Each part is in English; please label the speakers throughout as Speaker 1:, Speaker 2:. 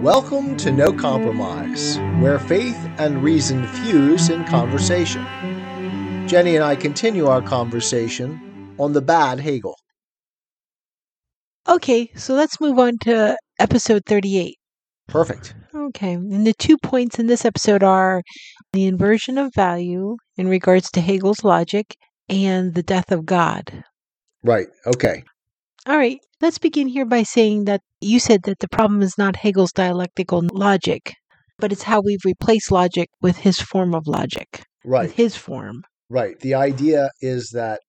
Speaker 1: Welcome to No Compromise, where faith and reason fuse in conversation. Jenny and I continue our conversation on the bad Hegel.
Speaker 2: Okay, so let's move on to episode 38.
Speaker 1: Perfect.
Speaker 2: Okay, and the two points in this episode are the inversion of value in regards to Hegel's logic and the death of God.
Speaker 1: Right. Okay.
Speaker 2: All right, let's begin here by saying that you said that the problem is not Hegel's dialectical logic, but it's how we've replaced logic with his form of logic,
Speaker 1: Right.
Speaker 2: with his form.
Speaker 1: Right. The idea is that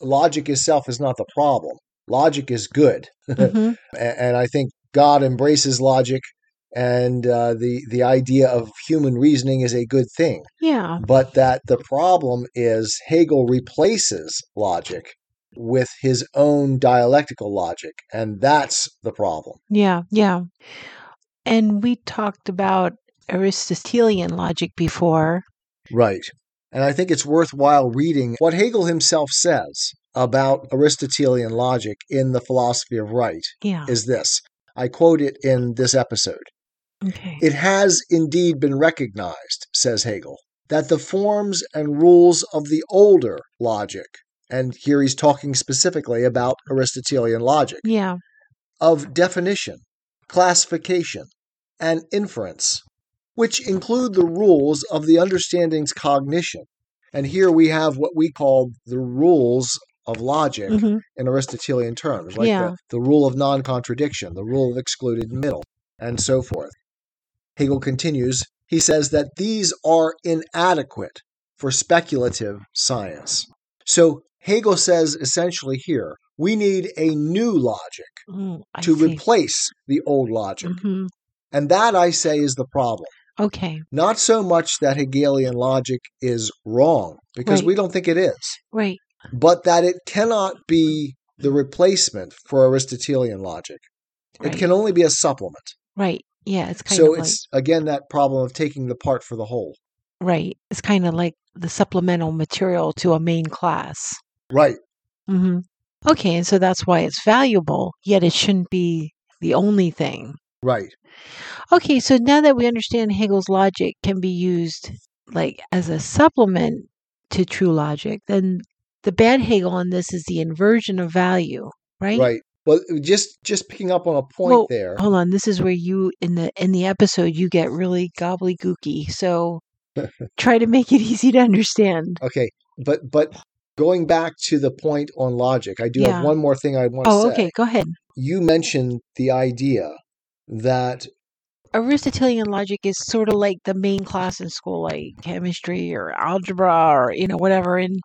Speaker 1: logic itself is not the problem. Logic is good.
Speaker 2: Mhm.
Speaker 1: And I think God embraces logic and uh, the the idea of human reasoning is a good thing.
Speaker 2: Yeah,
Speaker 1: but that the problem is Hegel replaces logic with his own dialectical logic, and that's the problem.
Speaker 2: yeah, yeah. And we talked about Aristotelian logic before.
Speaker 1: Right. And I think it's worthwhile reading what Hegel himself says about Aristotelian logic in the philosophy of right
Speaker 2: Yeah.
Speaker 1: is this. I quote it in this episode.
Speaker 2: Okay.
Speaker 1: It has indeed been recognized, says Hegel, that the forms and rules of the older logic, and here he's talking specifically about Aristotelian logic,
Speaker 2: Yeah.
Speaker 1: of definition, classification, and inference, which include the rules of the understanding's cognition. And here we have what we call the rules of logic
Speaker 2: hmm
Speaker 1: in Aristotelian terms, like
Speaker 2: Yeah.
Speaker 1: the, the rule of non contradiction, the rule of excluded middle, and so forth. Hegel continues, he says that these are inadequate for speculative science. So Hegel says essentially here, we need a new logic
Speaker 2: Mm,
Speaker 1: to
Speaker 2: see.
Speaker 1: replace the old logic.
Speaker 2: hmm
Speaker 1: And that, I say, is the problem.
Speaker 2: Okay.
Speaker 1: Not so much that Hegelian logic is wrong, because
Speaker 2: Right.
Speaker 1: we don't think it is,
Speaker 2: Right.
Speaker 1: but that it cannot be the replacement for Aristotelian logic.
Speaker 2: Right.
Speaker 1: It can only be a supplement.
Speaker 2: Right. Yeah. It's kind
Speaker 1: So
Speaker 2: of like
Speaker 1: it's, again, that problem of taking the part for the whole.
Speaker 2: right. It's kind of like the supplemental material to a main class.
Speaker 1: Right.
Speaker 2: hmm Okay, and so that's why it's valuable. Yet it shouldn't be the only thing.
Speaker 1: Right.
Speaker 2: Okay, so now that we understand Hegel's logic can be used like as a supplement to true logic, then the bad Hegel on this is the inversion of value, right?
Speaker 1: Right. Well, just just picking up on a point
Speaker 2: Well,
Speaker 1: there.
Speaker 2: Hold on, this is where you in the in the episode you get really gobbledygooky. So try to make it easy to understand.
Speaker 1: Okay, but but going back to the point on logic, I do
Speaker 2: Yeah.
Speaker 1: have one more thing I want to say.
Speaker 2: Oh, okay, go ahead.
Speaker 1: You mentioned the idea that
Speaker 2: Aristotelian logic is sort of like the main class in school, like chemistry or algebra or you know whatever. And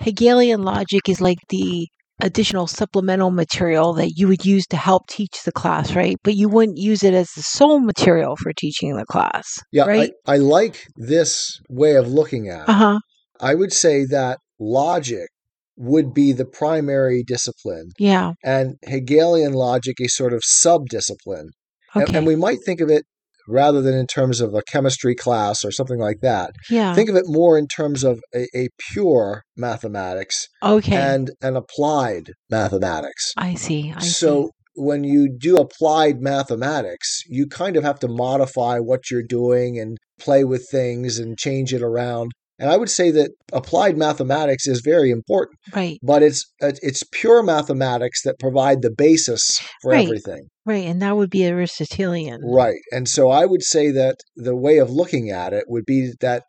Speaker 2: Hegelian logic is like the additional supplemental material that you would use to help teach the class, right? But you wouldn't use it as the sole material for teaching the class,
Speaker 1: yeah,
Speaker 2: right?
Speaker 1: I, I like this way of looking at it.
Speaker 2: Uh huh.
Speaker 1: I would say that logic would be the primary discipline
Speaker 2: Yeah.
Speaker 1: and Hegelian logic a sort of sub-discipline. And,
Speaker 2: Okay.
Speaker 1: and we might think of it rather than in terms of a chemistry class or something like that.
Speaker 2: yeah.
Speaker 1: Think of it more in terms of a, a pure mathematics
Speaker 2: okay.
Speaker 1: and an applied mathematics.
Speaker 2: I see. I
Speaker 1: so when you do applied mathematics, you kind of have to modify what you're doing and play with things and change it around. And I would say that applied mathematics is very important.
Speaker 2: Right.
Speaker 1: but it's uh, it's pure mathematics that provide the basis for
Speaker 2: Right.
Speaker 1: everything.
Speaker 2: Right. And that would be Aristotelian.
Speaker 1: Right. And so I would say that the way of looking at it would be that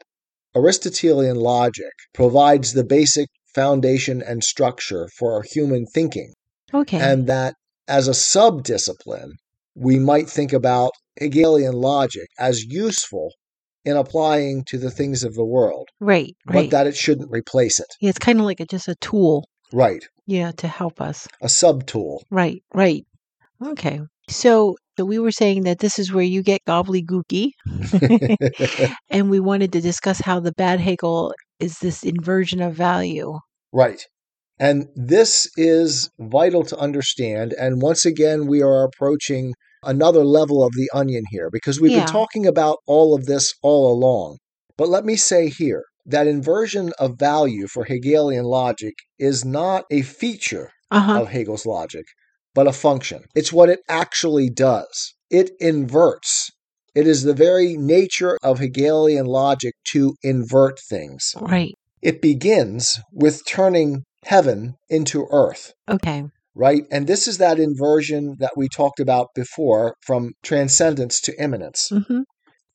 Speaker 1: Aristotelian logic provides the basic foundation and structure for human thinking
Speaker 2: Okay.
Speaker 1: and that as a sub discipline, we might think about Hegelian logic as useful in applying to the things of the world,
Speaker 2: right.
Speaker 1: but
Speaker 2: Right.
Speaker 1: that it shouldn't replace it.
Speaker 2: yeah, it's kind of like a, just a tool.
Speaker 1: Right.
Speaker 2: Yeah, to help us.
Speaker 1: A sub tool.
Speaker 2: Right, right. Okay. So, so we were saying that this is where you get gobbledygooky, and we wanted to discuss how the bad Hegel is this inversion of value.
Speaker 1: right. And this is vital to understand. And once again, we are approaching another level of the onion here because we've
Speaker 2: Yeah.
Speaker 1: been talking about all of this all along. But let me say here that inversion of value for Hegelian logic is not a feature
Speaker 2: Uh huh.
Speaker 1: of Hegel's logic, but a function. It's what it actually does. it inverts. It is the very nature of Hegelian logic to invert things.
Speaker 2: Right.
Speaker 1: It begins with turning heaven into earth,
Speaker 2: Okay.
Speaker 1: Right? And this is that inversion that we talked about before from transcendence to immanence.
Speaker 2: hmm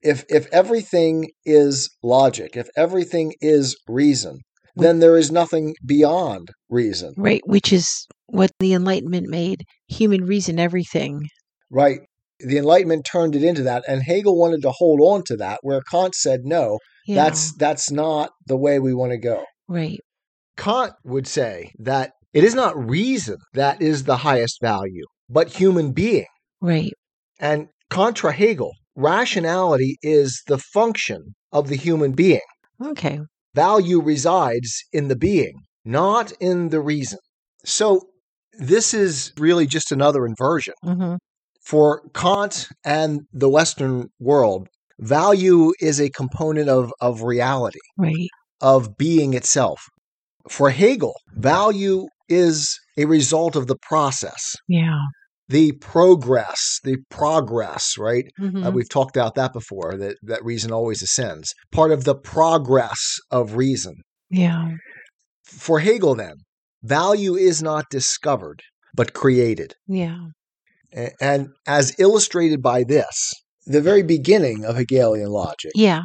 Speaker 1: If if everything is logic, if everything is reason, then there is nothing beyond reason,
Speaker 2: Right. Which is what the Enlightenment made human reason everything.
Speaker 1: right? The Enlightenment turned it into that, and Hegel wanted to hold on to that, where Kant said, "No,
Speaker 2: Yeah.
Speaker 1: that's that's not the way we want to go."
Speaker 2: right.
Speaker 1: Kant would say that it is not reason that is the highest value, but human being.
Speaker 2: Right.
Speaker 1: And contra Hegel, rationality is the function of the human being.
Speaker 2: Okay.
Speaker 1: Value resides in the being, not in the reason. So, this is really just another inversion.
Speaker 2: hmm
Speaker 1: For Kant and the Western world, value is a component of, of reality,
Speaker 2: Right.
Speaker 1: of being itself. For Hegel, value is a result of the process,
Speaker 2: Yeah.
Speaker 1: the progress, the progress, right?
Speaker 2: hmm
Speaker 1: Uh, we've talked about that before, that, that reason always ascends. Part of the progress of reason.
Speaker 2: yeah.
Speaker 1: For Hegel, then, value is not discovered, but created.
Speaker 2: Yeah.
Speaker 1: A- And as illustrated by this, the very beginning of Hegelian logic
Speaker 2: Yeah.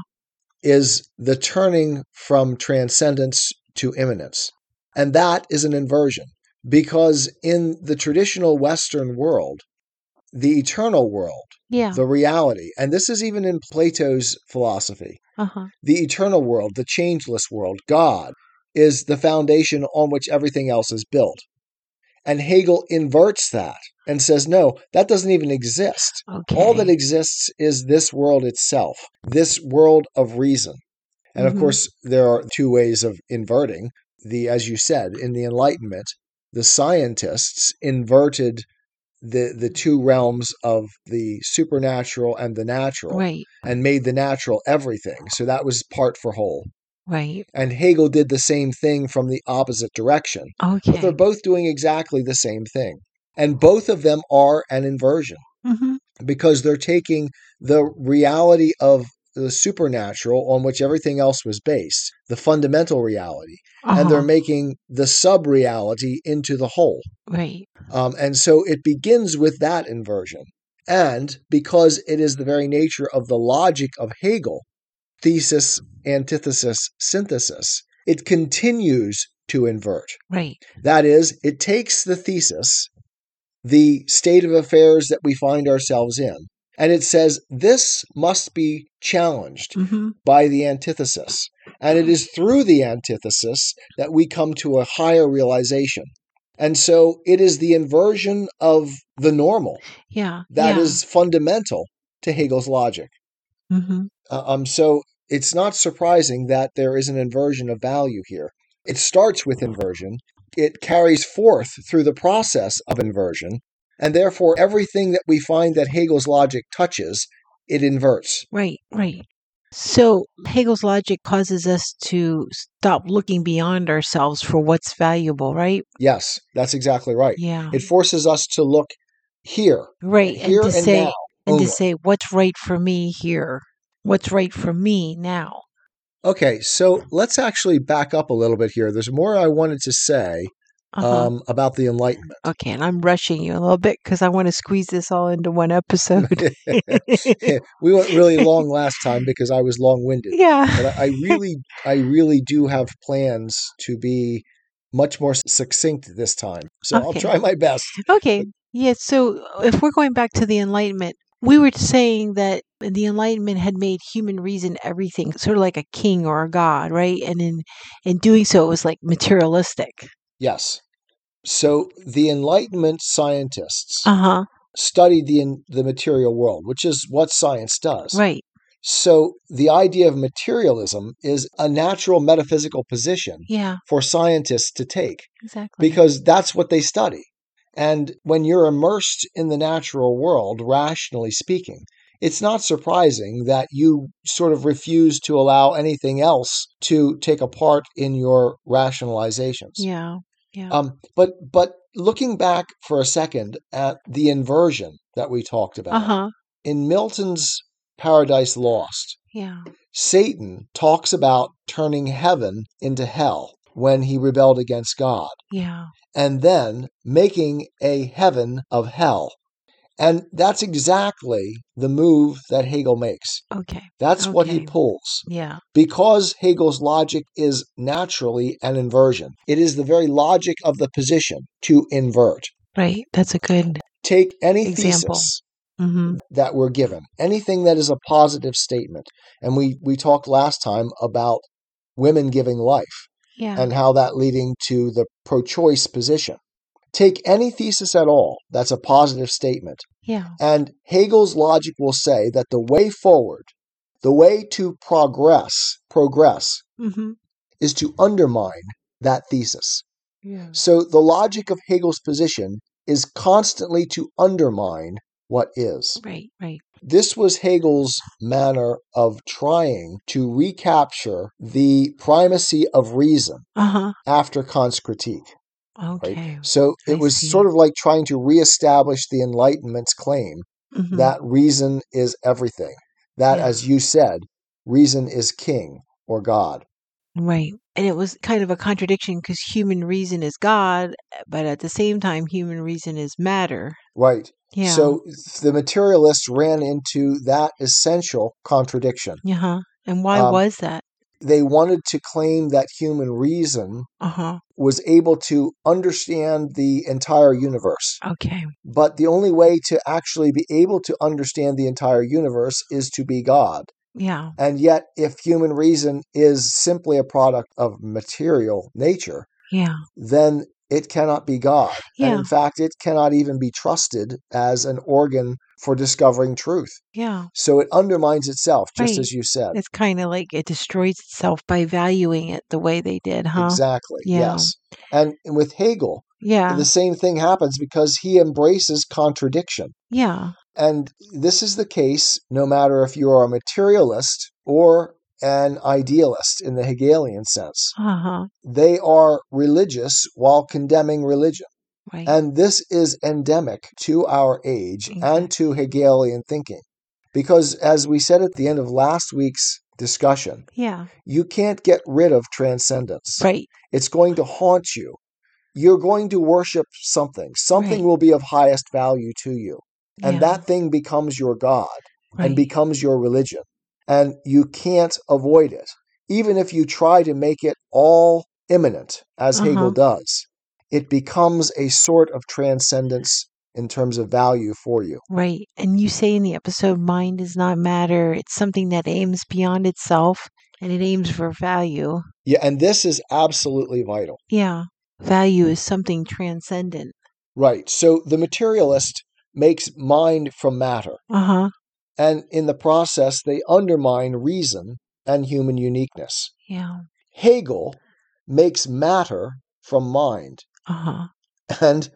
Speaker 1: is the turning from transcendence to immanence. And that is an inversion because in the traditional Western world, the eternal world,
Speaker 2: Yeah.
Speaker 1: the reality, and this is even in Plato's philosophy,
Speaker 2: Uh huh.
Speaker 1: the eternal world, the changeless world, God, is the foundation on which everything else is built. And Hegel inverts that and says, no, that doesn't even exist.
Speaker 2: Okay.
Speaker 1: All that exists is this world itself, this world of reason. And of
Speaker 2: Mhm.
Speaker 1: course, there are two ways of inverting. The, as you said, in the Enlightenment, the scientists inverted the the two realms of the supernatural and the natural
Speaker 2: Right.
Speaker 1: and made the natural everything. So that was part for whole.
Speaker 2: Right.
Speaker 1: And Hegel did the same thing from the opposite direction.
Speaker 2: okay But
Speaker 1: they're both doing exactly the same thing. And both of them are an inversion
Speaker 2: hmm
Speaker 1: because they're taking the reality of the supernatural on which everything else was based, the fundamental reality,
Speaker 2: Uh-huh.
Speaker 1: and they're making the sub reality into the whole.
Speaker 2: right.
Speaker 1: Um, and so it begins with that inversion. And because it is the very nature of the logic of Hegel, thesis, antithesis, synthesis, it continues to invert.
Speaker 2: Right.
Speaker 1: That is, it takes the thesis, the state of affairs that we find ourselves in, and it says this must be challenged
Speaker 2: hmm
Speaker 1: by the antithesis. And it is through the antithesis that we come to a higher realization. And so it is the inversion of the normal
Speaker 2: Yeah.
Speaker 1: that
Speaker 2: yeah.
Speaker 1: is fundamental to Hegel's logic.
Speaker 2: hmm
Speaker 1: Uh, um, so it's not surprising that there is an inversion of value here. It starts with inversion, it carries forth through the process of inversion, and therefore everything that we find that Hegel's logic touches, it inverts.
Speaker 2: Right. Right. So Hegel's logic causes us to stop looking beyond ourselves for what's valuable, right?
Speaker 1: Yes, that's exactly right.
Speaker 2: Yeah.
Speaker 1: It forces us to look here,
Speaker 2: right.
Speaker 1: here
Speaker 2: and to
Speaker 1: and
Speaker 2: say
Speaker 1: now.
Speaker 2: and
Speaker 1: only.
Speaker 2: to say what's right for me here. What's right for me now.
Speaker 1: Okay, so let's actually back up a little bit here. There's more I wanted to say
Speaker 2: Uh-huh.
Speaker 1: um, about the Enlightenment.
Speaker 2: okay, and I'm rushing you a little bit because I want to squeeze this all into one episode.
Speaker 1: we went really long last time because I was long winded.
Speaker 2: yeah.
Speaker 1: but I I really, I really do have plans to be much more succinct this time. So I'll try my best.
Speaker 2: Okay. Yeah. So if we're going back to the Enlightenment, we were saying that the Enlightenment had made human reason everything, sort of like a king or a god, right? And in in doing so, it was like materialistic.
Speaker 1: Yes. So the Enlightenment scientists
Speaker 2: Uh huh.
Speaker 1: studied the in- the material world, which is what science does.
Speaker 2: Right.
Speaker 1: So the idea of materialism is a natural metaphysical position
Speaker 2: Yeah.
Speaker 1: for scientists to take
Speaker 2: Exactly.
Speaker 1: because that's what they study. And when you're immersed in the natural world, rationally speaking, it's not surprising that you sort of refuse to allow anything else to take a part in your rationalizations.
Speaker 2: yeah. Yeah.
Speaker 1: Um, but but looking back for a second at the inversion that we talked about,
Speaker 2: Uh huh.
Speaker 1: in Milton's Paradise Lost,
Speaker 2: Yeah.
Speaker 1: Satan talks about turning heaven into hell when he rebelled against God,
Speaker 2: Yeah.
Speaker 1: and then making a heaven of hell. And that's exactly the move that Hegel makes.
Speaker 2: Okay.
Speaker 1: That's what he pulls.
Speaker 2: Yeah.
Speaker 1: Because Hegel's logic is naturally an inversion, it is the very logic of the position to invert.
Speaker 2: Right. That's a good
Speaker 1: Take any
Speaker 2: Example.
Speaker 1: thesis
Speaker 2: hmm
Speaker 1: that we're given, anything that is a positive statement. And we, we talked last time about women giving life
Speaker 2: Yeah.
Speaker 1: and how that leading to the pro choice position. Take any thesis at all that's a positive statement,
Speaker 2: yeah.
Speaker 1: and Hegel's logic will say that the way forward, the way to progress, progress,
Speaker 2: hmm
Speaker 1: is to undermine that thesis.
Speaker 2: Yeah.
Speaker 1: So the logic of Hegel's position is constantly to undermine what is.
Speaker 2: Right. Right.
Speaker 1: This was Hegel's manner of trying to recapture the primacy of reason
Speaker 2: Uh huh.
Speaker 1: after Kant's critique.
Speaker 2: Okay.
Speaker 1: So
Speaker 2: I
Speaker 1: it was
Speaker 2: see.
Speaker 1: sort of like trying to reestablish the Enlightenment's claim
Speaker 2: Mhm.
Speaker 1: that reason is everything. That,
Speaker 2: Yeah.
Speaker 1: as you said, reason is king or God.
Speaker 2: Right. And it was kind of a contradiction because human reason is God, but at the same time, human reason is matter.
Speaker 1: Right.
Speaker 2: Yeah.
Speaker 1: So the materialists ran into that essential contradiction.
Speaker 2: Uh huh. And why
Speaker 1: um,
Speaker 2: was that?
Speaker 1: They wanted to claim that human reason
Speaker 2: Uh huh.
Speaker 1: was able to understand the entire universe.
Speaker 2: Okay.
Speaker 1: But the only way to actually be able to understand the entire universe is to be God.
Speaker 2: Yeah.
Speaker 1: And yet, if human reason is simply a product of material nature,
Speaker 2: Yeah.
Speaker 1: then it cannot be God. And in fact, it cannot even be trusted as an organ for discovering truth.
Speaker 2: Yeah.
Speaker 1: So it undermines itself, just
Speaker 2: Right.
Speaker 1: as you said.
Speaker 2: It's kind of like it destroys itself by valuing it the way they did, huh?
Speaker 1: Exactly.
Speaker 2: Yeah.
Speaker 1: Yes. And with Hegel,
Speaker 2: Yeah.
Speaker 1: the same thing happens because he embraces contradiction.
Speaker 2: Yeah.
Speaker 1: And this is the case no matter if you are a materialist or an idealist in the Hegelian sense.
Speaker 2: Uh huh.
Speaker 1: They are religious while condemning religion.
Speaker 2: Right.
Speaker 1: And this is endemic to our age and to Hegelian thinking. Because, as we said at the end of last week's discussion,
Speaker 2: yeah.
Speaker 1: you can't get rid of transcendence.
Speaker 2: Right.
Speaker 1: It's going to haunt you. You're going to worship something. Something
Speaker 2: Right.
Speaker 1: will be of highest value to you. And
Speaker 2: yeah.
Speaker 1: that thing becomes your God
Speaker 2: right.
Speaker 1: and becomes your religion. And you can't avoid it. Even if you try to make it all immanent, as
Speaker 2: Uh-huh.
Speaker 1: Hegel does, it becomes a sort of transcendence in terms of value for you.
Speaker 2: Right. And you say in the episode, mind is not matter. It's something that aims beyond itself and it aims for value.
Speaker 1: Yeah, and this is absolutely vital.
Speaker 2: Yeah. Value is something transcendent.
Speaker 1: Right. So the materialist makes mind from matter.
Speaker 2: Uh huh.
Speaker 1: And in the process, they undermine reason and human uniqueness.
Speaker 2: Yeah.
Speaker 1: Hegel makes matter from mind
Speaker 2: Uh huh.
Speaker 1: and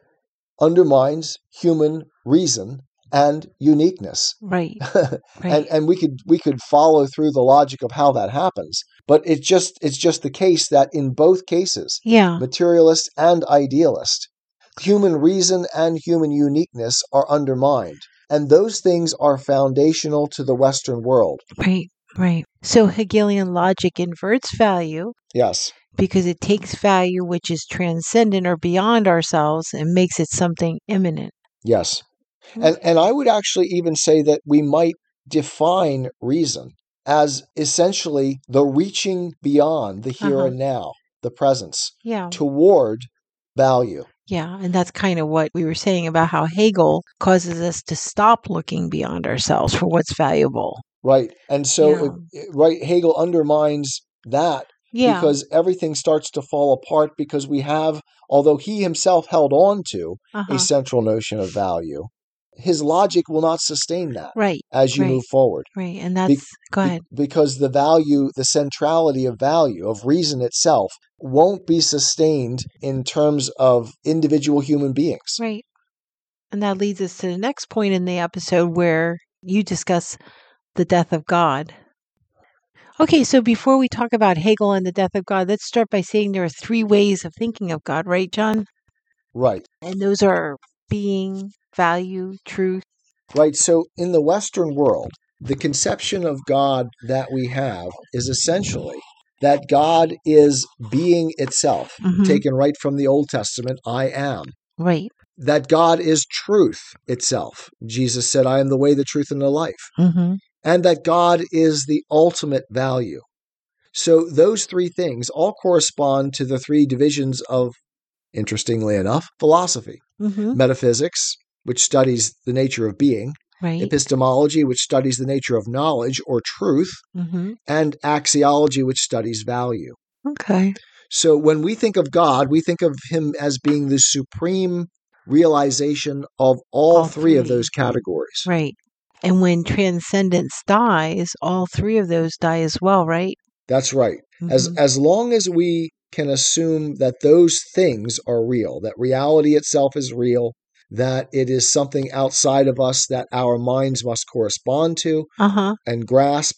Speaker 1: undermines human reason and uniqueness.
Speaker 2: Right.
Speaker 1: and
Speaker 2: Right.
Speaker 1: and we could we could follow through the logic of how that happens. But it's just it's just the case that in both cases,
Speaker 2: yeah.
Speaker 1: materialist and idealist, human reason and human uniqueness are undermined. And those things are foundational to the Western world.
Speaker 2: Right. Right. So Hegelian logic inverts value
Speaker 1: Yes.
Speaker 2: because it takes value which is transcendent or beyond ourselves and makes it something immanent.
Speaker 1: Yes. And and I would actually even say that we might define reason as essentially the reaching beyond the here
Speaker 2: Uh-huh.
Speaker 1: and now, the presence,
Speaker 2: Yeah.
Speaker 1: toward value.
Speaker 2: Yeah. And that's kind of what we were saying about how Hegel causes us to stop looking beyond ourselves for what's valuable.
Speaker 1: Right. And so
Speaker 2: Yeah.
Speaker 1: right Hegel undermines that
Speaker 2: Yeah.
Speaker 1: because everything starts to fall apart because we have although he himself held on to
Speaker 2: uh-huh.
Speaker 1: a central notion of value, his logic will not sustain that
Speaker 2: Right.
Speaker 1: as you
Speaker 2: right.
Speaker 1: move forward.
Speaker 2: Right. And that's, go
Speaker 1: Be-
Speaker 2: ahead.
Speaker 1: because the value, the centrality of value, of reason itself, won't be sustained in terms of individual human beings.
Speaker 2: Right. And that leads us to the next point in the episode where you discuss the death of God. Okay, so before we talk about Hegel and the death of God, let's start by saying there are three ways of thinking of God, right, John?
Speaker 1: Right.
Speaker 2: And those are being, value, truth.
Speaker 1: Right. So in the Western world, the conception of God that we have is essentially that God is being itself,
Speaker 2: Mhm.
Speaker 1: taken right from the Old Testament, I am.
Speaker 2: Right.
Speaker 1: That God is truth itself. Jesus said, I am the way, the truth, and the life.
Speaker 2: Mm-hmm.
Speaker 1: And that God is the ultimate value. So those three things all correspond to the three divisions of, interestingly enough, philosophy
Speaker 2: Mm-hmm.
Speaker 1: metaphysics, which studies the nature of being,
Speaker 2: Right.
Speaker 1: epistemology, which studies the nature of knowledge or truth,
Speaker 2: Mm-hmm.
Speaker 1: and axiology, which studies value.
Speaker 2: Okay.
Speaker 1: So when we think of God, we think of him as being the supreme realization of all,
Speaker 2: All
Speaker 1: three of those categories.
Speaker 2: Right. And when transcendence dies, all three of those die as well, right?
Speaker 1: That's right. As
Speaker 2: Mhm.
Speaker 1: as long as we can assume that those things are real, that reality itself is real, that it is something outside of us that our minds must correspond to
Speaker 2: uh-huh.
Speaker 1: and grasp,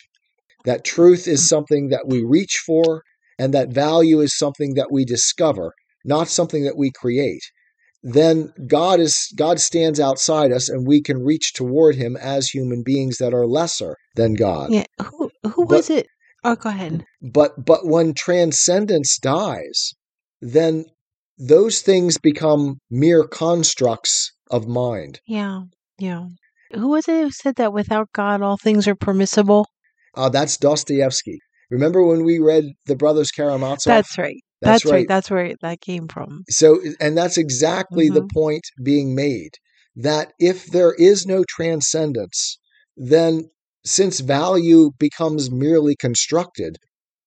Speaker 1: that truth is something that we reach for, and that value is something that we discover, not something that we create, then God is God stands outside us and we can reach toward him as human beings that are lesser than God.
Speaker 2: Yeah. Who who
Speaker 1: But-
Speaker 2: was it? Oh, go ahead.
Speaker 1: But but when transcendence dies, then those things become mere constructs of mind.
Speaker 2: Yeah. Yeah. Who was it who said that without God all things are permissible?
Speaker 1: Uh, that's Dostoevsky. Remember when we read The Brothers Karamazov?
Speaker 2: That's right.
Speaker 1: That's
Speaker 2: That's, right.
Speaker 1: right.
Speaker 2: That's where that came from.
Speaker 1: So, and that's exactly the
Speaker 2: Mhm.
Speaker 1: point being made that if there is no transcendence, then since value becomes merely constructed,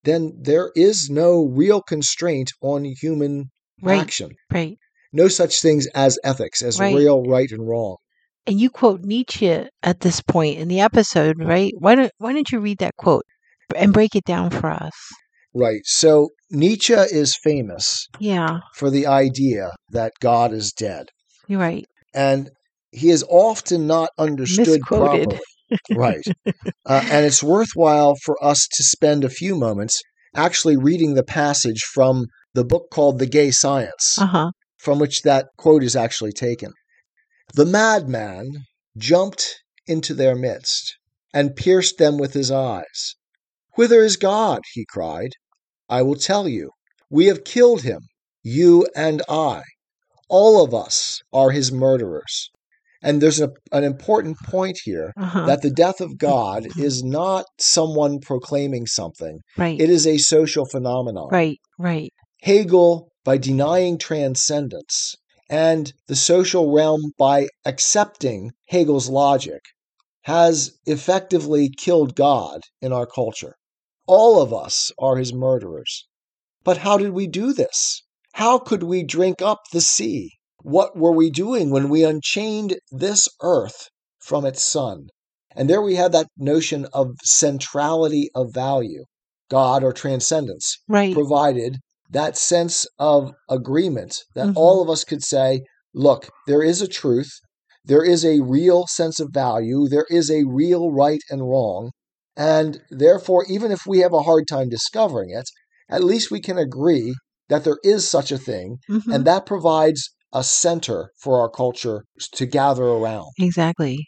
Speaker 1: then there is no real constraint on human
Speaker 2: Right.
Speaker 1: action.
Speaker 2: Right.
Speaker 1: No such things as ethics, as
Speaker 2: Right.
Speaker 1: real right and wrong.
Speaker 2: And you quote Nietzsche at this point in the episode, right? Why don't why don't you read that quote and break it down for us?
Speaker 1: Right. So Nietzsche is famous
Speaker 2: Yeah,
Speaker 1: for the idea that God is dead.
Speaker 2: you're right.
Speaker 1: And he is often not understood
Speaker 2: Misquoted.
Speaker 1: properly. right. Uh, and it's worthwhile for us to spend a few moments actually reading the passage from the book called The Gay Science,
Speaker 2: Uh huh.
Speaker 1: from which that quote is actually taken. The madman jumped into their midst and pierced them with his eyes. Whither is God? he cried. I will tell you. We have killed him, you and I. All of us are his murderers. And there's a, an important point here
Speaker 2: Uh huh.
Speaker 1: that the death of God is not someone proclaiming something,
Speaker 2: Right.
Speaker 1: it is a social phenomenon.
Speaker 2: right. Right.
Speaker 1: Hegel, by denying transcendence, and the social realm by accepting Hegel's logic, has effectively killed God in our culture. All of us are his murderers. But how did we do this? How could we drink up the sea? What were we doing when we unchained this earth from its sun? And there we had that notion of centrality of value, God or transcendence
Speaker 2: Right.
Speaker 1: provided that sense of agreement that
Speaker 2: Mhm.
Speaker 1: all of us could say, look, there is a truth, there is a real sense of value, there is a real right and wrong, and therefore, even if we have a hard time discovering it, at least we can agree that there is such a thing,
Speaker 2: Mhm.
Speaker 1: and that provides a center for our culture to gather around.
Speaker 2: exactly.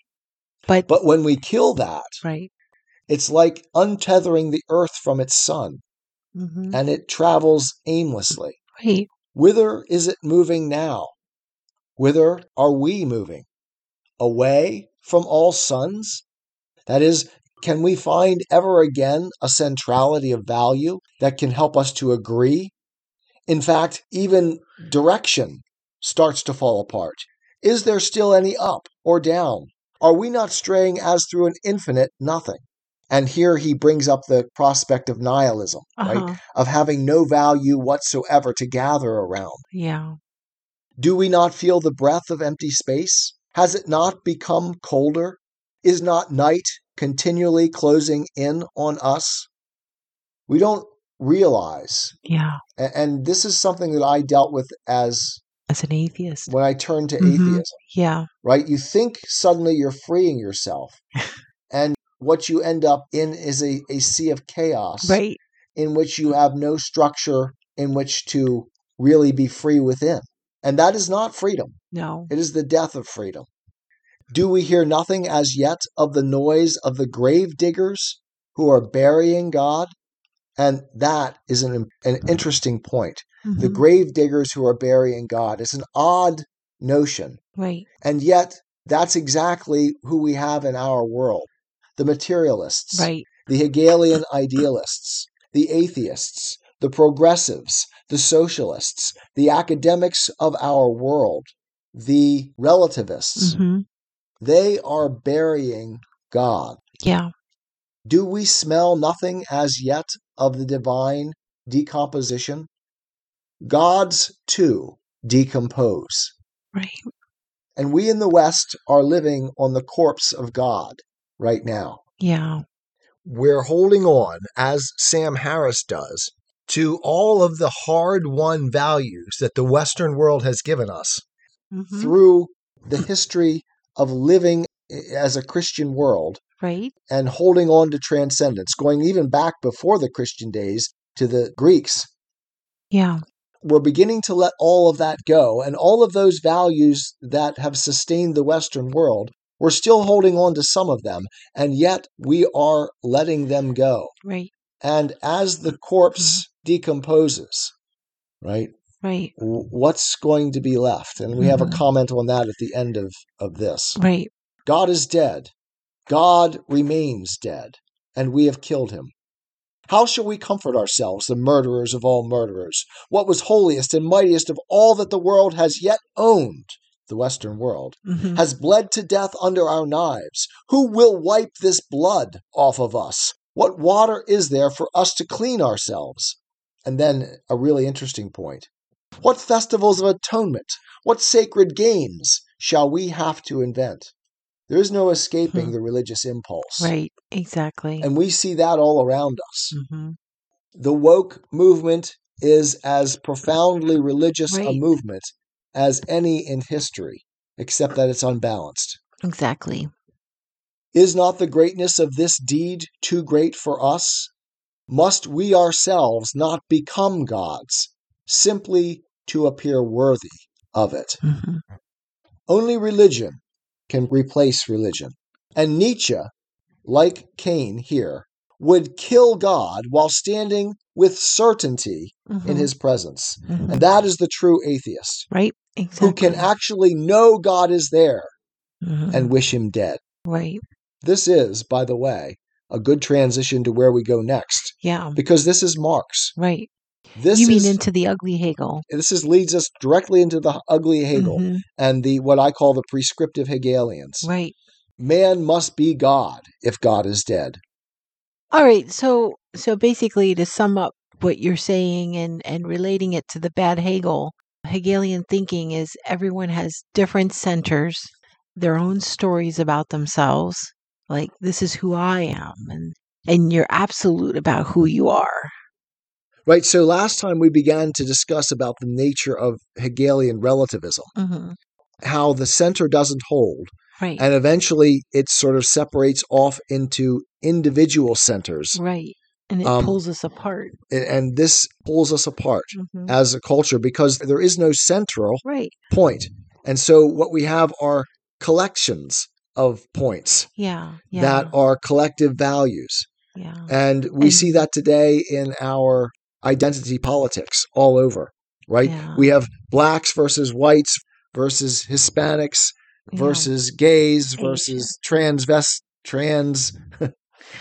Speaker 2: But,
Speaker 1: But when we kill that,
Speaker 2: right.
Speaker 1: it's like untethering the earth from its sun,
Speaker 2: hmm
Speaker 1: and it travels aimlessly.
Speaker 2: Right.
Speaker 1: Whither is it moving now? Whither are we moving? Away from all suns? That is, can we find ever again a centrality of value that can help us to agree? In fact, even direction starts to fall apart. Is there still any up or down? Are we not straying as through an infinite nothing? And here he brings up the prospect of nihilism, right?
Speaker 2: Uh-huh.
Speaker 1: Of having no value whatsoever to gather around.
Speaker 2: Yeah.
Speaker 1: Do we not feel the breath of empty space? Has it not become colder? Is not night continually closing in on us? We don't realize,
Speaker 2: Yeah.
Speaker 1: and this is something that I dealt with as
Speaker 2: As an atheist.
Speaker 1: when I turned to
Speaker 2: Mhm.
Speaker 1: atheism,
Speaker 2: Yeah.
Speaker 1: right? You think suddenly you're freeing yourself, and what you end up in is a, a sea of chaos
Speaker 2: Right.
Speaker 1: in which you have no structure in which to really be free within. And that is not freedom.
Speaker 2: No.
Speaker 1: It is the death of freedom. Do we hear nothing as yet of the noise of the grave diggers who are burying God? And that is an, an interesting point. The
Speaker 2: Mhm.
Speaker 1: grave diggers who are burying God is an odd notion.
Speaker 2: Right.
Speaker 1: And yet, that's exactly who we have in our world the materialists,
Speaker 2: Right.
Speaker 1: the Hegelian idealists, the atheists, the progressives, the socialists, the academics of our world, the relativists.
Speaker 2: hmm
Speaker 1: They are burying God.
Speaker 2: Yeah.
Speaker 1: Do we smell nothing as yet of the divine decomposition? Gods, too, decompose.
Speaker 2: Right.
Speaker 1: And we in the West are living on the corpse of God right now.
Speaker 2: Yeah.
Speaker 1: We're holding on, as Sam Harris does, to all of the hard won values that the Western world has given us
Speaker 2: Mhm.
Speaker 1: through the history of living as a Christian world
Speaker 2: Right.
Speaker 1: and holding on to transcendence, going even back before the Christian days to the Greeks.
Speaker 2: Yeah.
Speaker 1: We're beginning to let all of that go, and all of those values that have sustained the Western world, we're still holding on to some of them, and yet we are letting them go.
Speaker 2: Right.
Speaker 1: And as the corpse decomposes, right,
Speaker 2: Right.
Speaker 1: what's going to be left? And we have a
Speaker 2: Mhm.
Speaker 1: comment on that at the end of, of this.
Speaker 2: Right.
Speaker 1: God is dead. God remains dead, and we have killed him. How shall we comfort ourselves, the murderers of all murderers? What was holiest and mightiest of all that the world has yet owned, the Western world,
Speaker 2: hmm
Speaker 1: has bled to death under our knives? Who will wipe this blood off of us? What water is there for us to clean ourselves? And then a really interesting point. What festivals of atonement, what sacred games shall we have to invent? There is no escaping
Speaker 2: Hmm.
Speaker 1: the religious impulse.
Speaker 2: Right. Exactly.
Speaker 1: And we see that all around us.
Speaker 2: hmm
Speaker 1: The woke movement is as profoundly religious a movement as any in history, except that it's unbalanced.
Speaker 2: Exactly.
Speaker 1: Is not the greatness of this deed too great for us? Must we ourselves not become gods, simply to appear worthy of it?
Speaker 2: hmm
Speaker 1: Only religion can replace religion. And Nietzsche, like Cain here, would kill God while standing with certainty in his presence.
Speaker 2: Mhm.
Speaker 1: And that is the true atheist,
Speaker 2: Right. Exactly.
Speaker 1: who can actually know God is there
Speaker 2: Mhm.
Speaker 1: and wish him dead.
Speaker 2: right.
Speaker 1: This is, by the way, a good transition to where we go next,
Speaker 2: Yeah.
Speaker 1: because this is Marx.
Speaker 2: Right.
Speaker 1: This
Speaker 2: you mean
Speaker 1: is
Speaker 2: into the ugly Hegel?
Speaker 1: this is leads us directly into the ugly Hegel
Speaker 2: Mhm.
Speaker 1: and the what I call the prescriptive Hegelians.
Speaker 2: Right.
Speaker 1: Man must be God if God is dead.
Speaker 2: All right. So so basically, to sum up what you're saying and and relating it to the bad Hegel, Hegelian thinking is everyone has different centers, their own stories about themselves. Like this is who I am, and and you're absolute about who you are.
Speaker 1: Right. So last time we began to discuss about the nature of Hegelian relativism,
Speaker 2: hmm
Speaker 1: how the center doesn't hold,
Speaker 2: Right.
Speaker 1: and eventually it sort of separates off into individual centers,
Speaker 2: right. And it
Speaker 1: Um,
Speaker 2: pulls us apart.
Speaker 1: and- and this pulls us apart
Speaker 2: Mhm.
Speaker 1: as a culture because there is no central
Speaker 2: Right.
Speaker 1: point. And so what we have are collections of points
Speaker 2: Yeah. Yeah.
Speaker 1: that are collective values.
Speaker 2: yeah.
Speaker 1: And we
Speaker 2: And-
Speaker 1: see that today in our identity politics all over, right?
Speaker 2: Yeah.
Speaker 1: We have blacks versus whites versus Hispanics versus gays versus transvest trans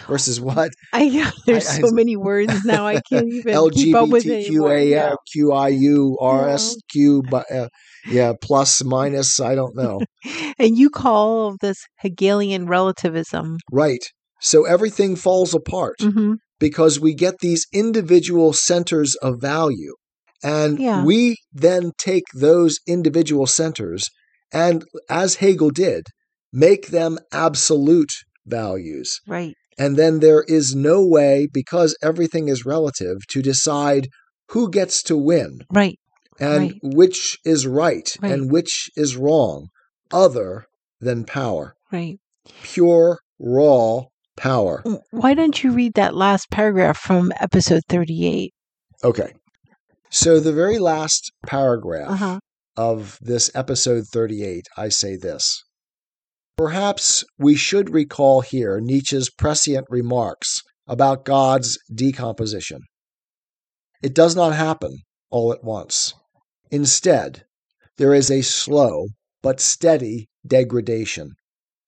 Speaker 1: versus what?
Speaker 2: I yeah, there's
Speaker 1: I-
Speaker 2: so many words now. I can't even keep up with it anymore. Yeah.
Speaker 1: LGBTQA, QIU, RSQ, but uh, yeah, plus, minus, I don't know.
Speaker 2: And you call this Hegelian relativism.
Speaker 1: right. So everything falls apart
Speaker 2: hmm
Speaker 1: because we get these individual centers of value. And
Speaker 2: Yeah.
Speaker 1: we then take those individual centers and, as Hegel did, make them absolute values.
Speaker 2: Right.
Speaker 1: And then there is no way, because everything is relative, to decide who gets to win
Speaker 2: Right.
Speaker 1: and
Speaker 2: Right.
Speaker 1: which is right,
Speaker 2: Right.
Speaker 1: and which is wrong, other than power.
Speaker 2: Right.
Speaker 1: Pure, raw power.
Speaker 2: Why don't you read that last paragraph from episode 38?
Speaker 1: Okay. So the very last paragraph
Speaker 2: Uh huh.
Speaker 1: of this episode 38, I say this Perhaps we should recall here Nietzsche's prescient remarks about God's decomposition. It does not happen all at once. Instead, there is a slow but steady degradation,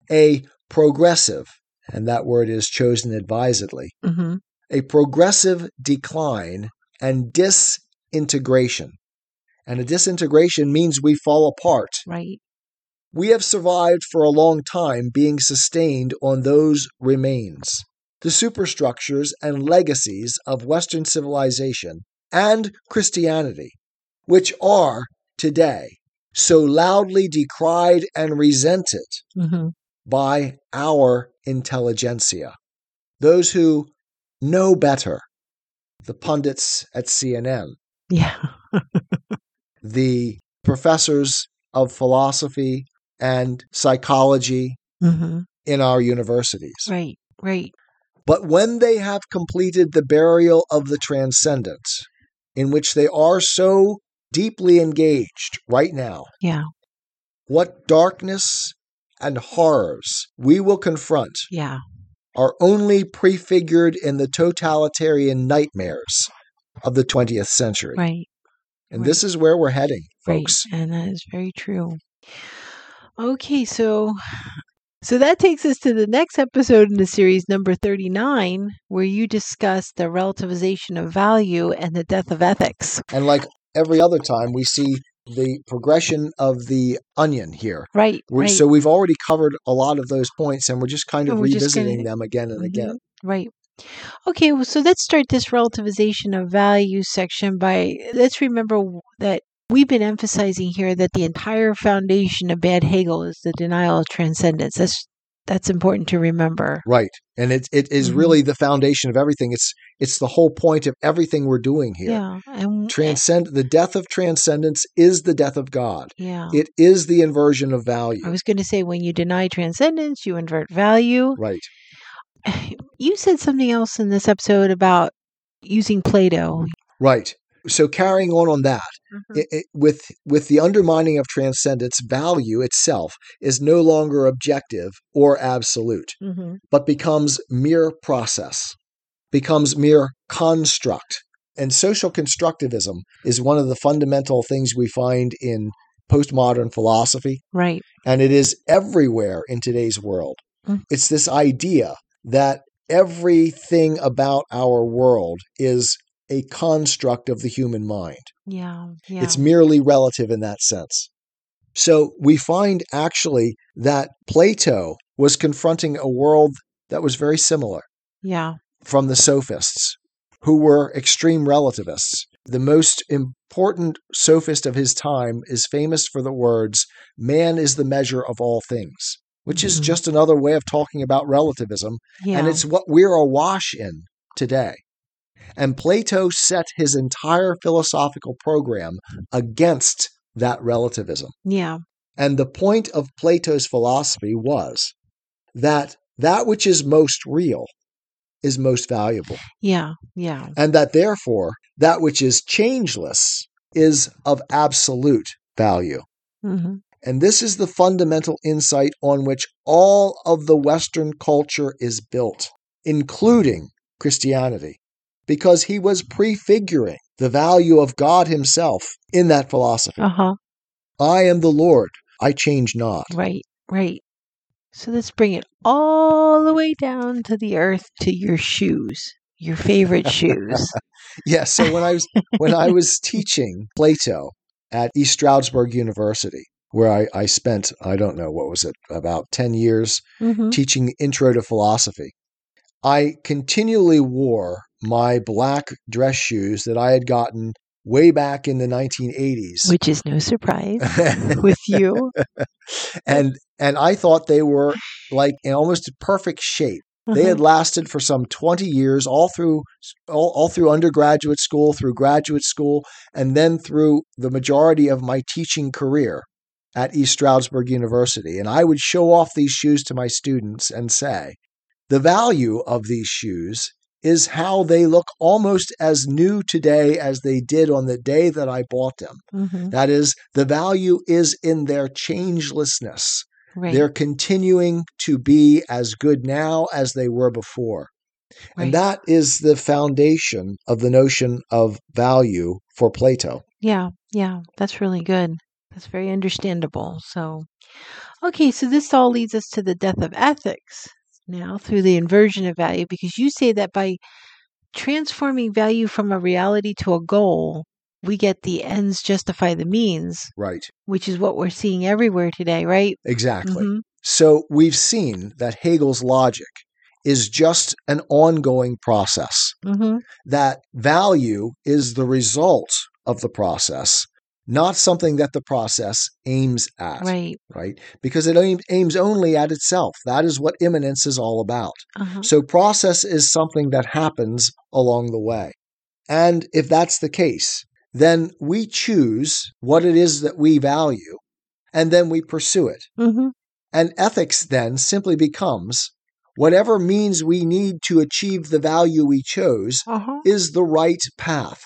Speaker 1: a progressive, and that word is chosen advisedly,
Speaker 2: hmm
Speaker 1: a progressive decline and disintegration. And a disintegration means we fall apart.
Speaker 2: Right.
Speaker 1: We have survived for a long time being sustained on those remains, the superstructures and legacies of Western civilization and Christianity, which are today so loudly decried and resented
Speaker 2: hmm
Speaker 1: by our intelligentsia, those who know better, the pundits at CNN,
Speaker 2: Yeah.
Speaker 1: the professors of philosophy and psychology
Speaker 2: hmm
Speaker 1: in our universities.
Speaker 2: Right. Right.
Speaker 1: But when they have completed the burial of the transcendent, in which they are so deeply engaged right now,
Speaker 2: Yeah.
Speaker 1: what darkness and horrors we will confront
Speaker 2: Yeah.
Speaker 1: are only prefigured in the totalitarian nightmares of the 20th century.
Speaker 2: Right.
Speaker 1: And this is where we're heading, folks.
Speaker 2: Right. And that is very true. Okay, so so that takes us to the next episode in the series number 39 where you discuss the relativization of value and the death of ethics.
Speaker 1: And like every other time, we see the progression of the onion here.
Speaker 2: Right. Right.
Speaker 1: So we've already covered a lot of those points, and we're just kind of
Speaker 2: we're
Speaker 1: revisiting
Speaker 2: gonna-
Speaker 1: them again and
Speaker 2: Mhm.
Speaker 1: again.
Speaker 2: Right. Okay, well, so let's start this relativization of value section by let's remember that we've been emphasizing here that the entire foundation of bad Hegel is the denial of transcendence. That's that's important to remember.
Speaker 1: Right, and it it is
Speaker 2: Mhm.
Speaker 1: really the foundation of everything. It's it's the whole point of everything we're doing here.
Speaker 2: Yeah. And
Speaker 1: Transcend the death of transcendence is the death of God.
Speaker 2: yeah.
Speaker 1: It is the inversion of value.
Speaker 2: I was going to say when you deny transcendence, you invert value.
Speaker 1: Right.
Speaker 2: You said something else in this episode about using Plato.
Speaker 1: Right. So carrying on on that,
Speaker 2: Mm-hmm.
Speaker 1: it, it, with with the undermining of transcendence, value itself is no longer objective or absolute,
Speaker 2: Mm-hmm.
Speaker 1: but becomes mere process, becomes mere construct. And social constructivism is one of the fundamental things we find in postmodern philosophy,
Speaker 2: Right.
Speaker 1: and it is everywhere in today's world.
Speaker 2: Mm.
Speaker 1: It's this idea that everything about our world is a construct of the human mind.
Speaker 2: Yeah. Yeah.
Speaker 1: It's merely relative in that sense. So we find actually that Plato was confronting a world that was very similar
Speaker 2: yeah.
Speaker 1: from the sophists, who were extreme relativists. The most important sophist of his time is famous for the words, man is the measure of all things, which is
Speaker 2: Mhm.
Speaker 1: just another way of talking about relativism
Speaker 2: Yeah.
Speaker 1: and it's what we're awash in today. And Plato set his entire philosophical program against that relativism.
Speaker 2: yeah.
Speaker 1: And the point of Plato's philosophy was that that which is most real is most valuable,
Speaker 2: Yeah. Yeah.
Speaker 1: and that therefore that which is changeless is of absolute value.
Speaker 2: hmm
Speaker 1: And this is the fundamental insight on which all of the Western culture is built, including Christianity, because he was prefiguring the value of God himself in that philosophy.
Speaker 2: Uh huh.
Speaker 1: I am the Lord, I change not.
Speaker 2: Right. Right. So let's bring it all the way down to the earth to your shoes, your favorite shoes.
Speaker 1: Yes, so when I was when I was teaching Plato at East Stroudsburg University, where I, I spent, I don't know, what was it, about 10 years
Speaker 2: hmm
Speaker 1: teaching intro to philosophy. I continually wore my black dress shoes that I had gotten way back in the 1980s.
Speaker 2: Which is no surprise with you.
Speaker 1: and and I thought they were like in almost perfect shape. They had
Speaker 2: Uh-huh.
Speaker 1: lasted for some 20 years all through all, all through undergraduate school, through graduate school, and then through the majority of my teaching career at East Stroudsburg University. And I would show off these shoes to my students and say, the value of these shoes is how they look almost as new today as they did on the day that I bought them.
Speaker 2: Mhm.
Speaker 1: That is, the value is in their changelessness.
Speaker 2: Right.
Speaker 1: They're continuing to be as good now as they were before.
Speaker 2: right.
Speaker 1: And that is the foundation of the notion of value for Plato.
Speaker 2: Yeah, yeah, that's really good. That's very understandable. So, okay, so this all leads us to the death of ethics now through the inversion of value, because you say that by transforming value from a reality to a goal, we get the ends justify the means,
Speaker 1: Right.
Speaker 2: which is what we're seeing everywhere today, right?
Speaker 1: Exactly.
Speaker 2: Mhm.
Speaker 1: So we've seen that Hegel's logic is just an ongoing process,
Speaker 2: Mm-hmm.
Speaker 1: that value is the result of the process, not something that the process aims at,
Speaker 2: Right.
Speaker 1: right? Because it aim- aims only at itself. That is what immanence is all about.
Speaker 2: Uh-huh.
Speaker 1: So process is something that happens along the way. And if that's the case, then we choose what it is that we value and then we pursue it.
Speaker 2: Mm-hmm.
Speaker 1: And ethics then simply becomes whatever means we need to achieve the value we chose
Speaker 2: Uh-huh.
Speaker 1: is the right path.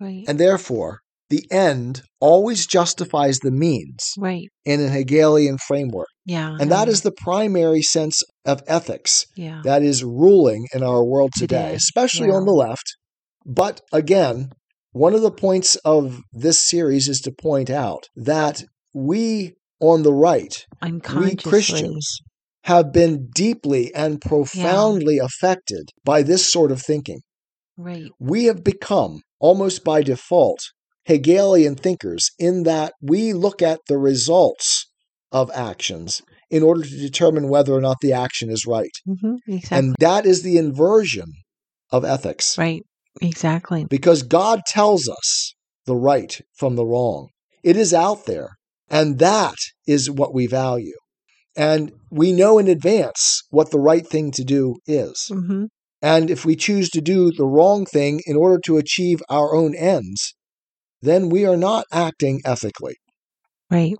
Speaker 2: Right.
Speaker 1: And therefore, the end always justifies the means
Speaker 2: right.
Speaker 1: in an Hegelian framework.
Speaker 2: Yeah.
Speaker 1: And that is the primary sense of ethics
Speaker 2: yeah.
Speaker 1: that is ruling in our world today,
Speaker 2: Today,
Speaker 1: especially
Speaker 2: yeah.
Speaker 1: on the left. But again, one of the points of this series is to point out that we on the right, we. Christians, have been deeply and profoundly affected by this sort of thinking.
Speaker 2: Right.
Speaker 1: We have become, almost by default, Hegelian thinkers in that we look at the results of actions in order to determine whether or not the action is right.
Speaker 2: Mm-hmm. Exactly.
Speaker 1: And that is the inversion of ethics.
Speaker 2: right. Exactly.
Speaker 1: Because God tells us the right from the wrong. It is out there. And that is what we value. And we know in advance what the right thing to do is.
Speaker 2: Mm-hmm.
Speaker 1: And if we choose to do the wrong thing in order to achieve our own ends, then we are not acting ethically.
Speaker 2: Right.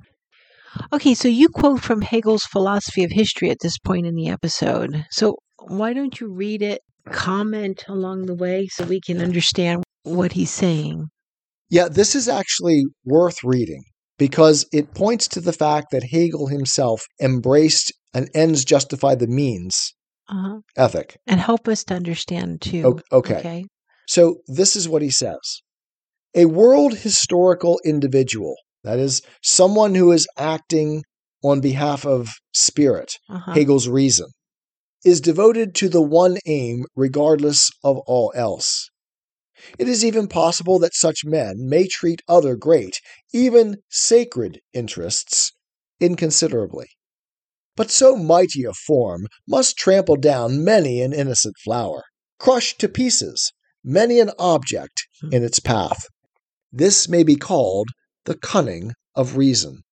Speaker 2: Okay, so you quote from Hegel's philosophy of history at this point in the episode. So why don't you read it, comment along the way so we can understand what he's saying?
Speaker 1: Yeah, this is actually worth reading because it points to the fact that Hegel himself embraced an ends justify the means
Speaker 2: Uh-huh.
Speaker 1: ethic.
Speaker 2: And help us to understand too.
Speaker 1: Okay.
Speaker 2: Okay.
Speaker 1: So this is what he says A world historical individual, that is, someone who is acting on behalf of spirit,
Speaker 2: Uh-huh.
Speaker 1: Hegel's reason, is devoted to the one aim regardless of all else. It is even possible that such men may treat other great, even sacred interests inconsiderably. But so mighty a form must trample down many an innocent flower, crush to pieces many an object in its path. This may be called the cunning of reason,